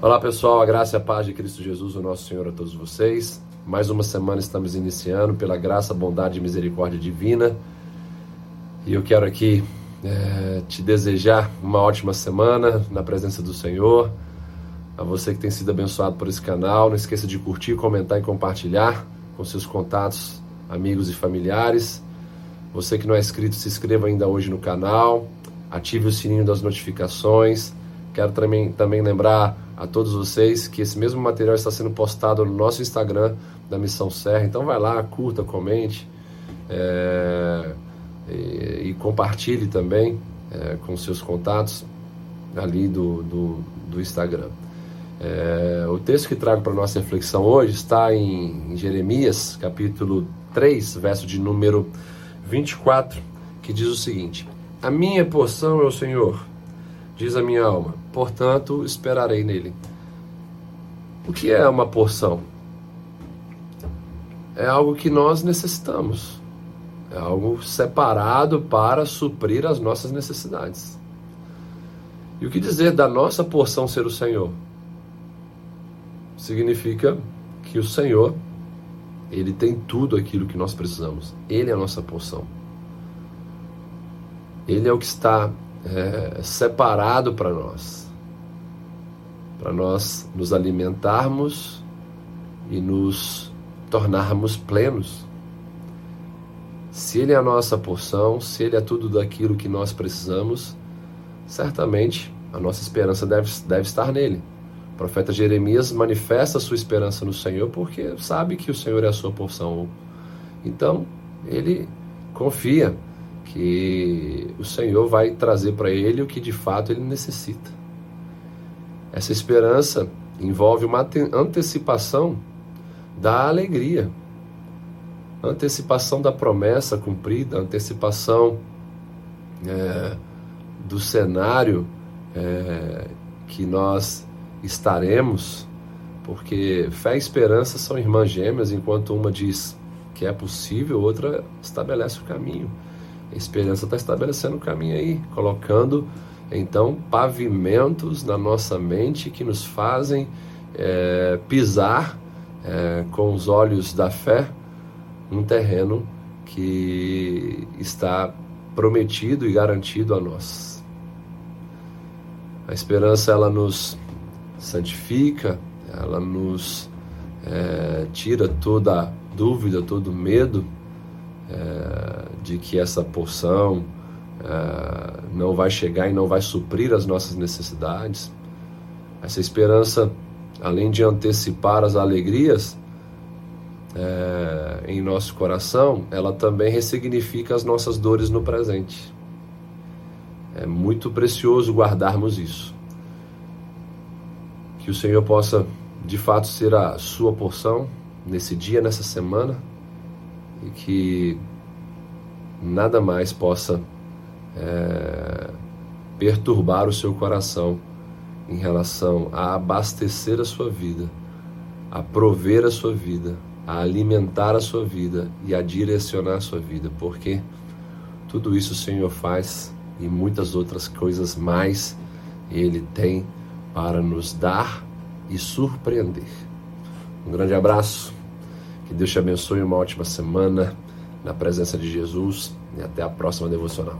Olá pessoal, a graça e a paz de Cristo Jesus, o nosso Senhor, a todos vocês. Mais uma semana estamos iniciando pela graça, bondade e misericórdia divina. E eu quero aqui é, te desejar uma ótima semana na presença do Senhor. A você que tem sido abençoado por esse canal, não esqueça de curtir, comentar e compartilhar com seus contatos, amigos e familiares. Você que não é inscrito, se inscreva ainda hoje no canal, ative o sininho das notificações. Quero também, também lembrar a todos vocês que esse mesmo material está sendo postado no nosso Instagram da Missão Serra. Então vai lá, curta, comente é, e, e, compartilhe também é, com seus contatos ali do, do, do Instagram. É, o texto que trago para nossa reflexão hoje está em, em Jeremias, capítulo 3, verso de número 24, que diz o seguinte: A minha porção é o Senhor diz a minha alma, portanto esperarei nele. O que é uma porção? É algo que nós necessitamos, é algo separado para suprir as nossas necessidades. E o que dizer da nossa porção ser o Senhor? Significa que o Senhor, ele tem tudo aquilo que nós precisamos. Ele é a nossa porção. Ele é o que está é, separado para nós, para nós nos alimentarmos e nos tornarmos plenos. Se Ele é a nossa porção, se Ele é tudo daquilo que nós precisamos, certamente a nossa esperança deve, deve estar nele. O profeta Jeremias manifesta sua esperança no Senhor porque sabe que o Senhor é a sua porção. Então, ele confia que o Senhor vai trazer para ele o que de fato ele necessita. Essa esperança envolve uma antecipação da alegria, antecipação da promessa cumprida, antecipação é, do cenário é, que nós estaremos, porque fé e esperança são irmãs gêmeas, enquanto uma diz que é possível, outra estabelece o caminho. A esperança está estabelecendo o caminho aí, colocando então pavimentos na nossa mente que nos fazem é, pisar é, com os olhos da fé um terreno que está prometido e garantido a nós. A esperança ela nos santifica, ela nos é, tira toda dúvida, todo medo é, de que essa porção é, não vai chegar e não vai suprir as nossas necessidades. Essa esperança, além de antecipar as alegrias é, em nosso coração, ela também ressignifica as nossas dores no presente. É muito precioso guardarmos isso. Que o Senhor possa, de fato, ser a sua porção nesse dia, nessa semana e que nada mais possa é, perturbar o seu coração em relação a abastecer a sua vida, a prover a sua vida, a alimentar a sua vida e a direcionar a sua vida, porque tudo isso o Senhor faz e muitas outras coisas mais Ele tem para nos dar e surpreender. Um grande abraço. Que Deus te abençoe uma ótima semana na presença de Jesus e até a próxima devocional.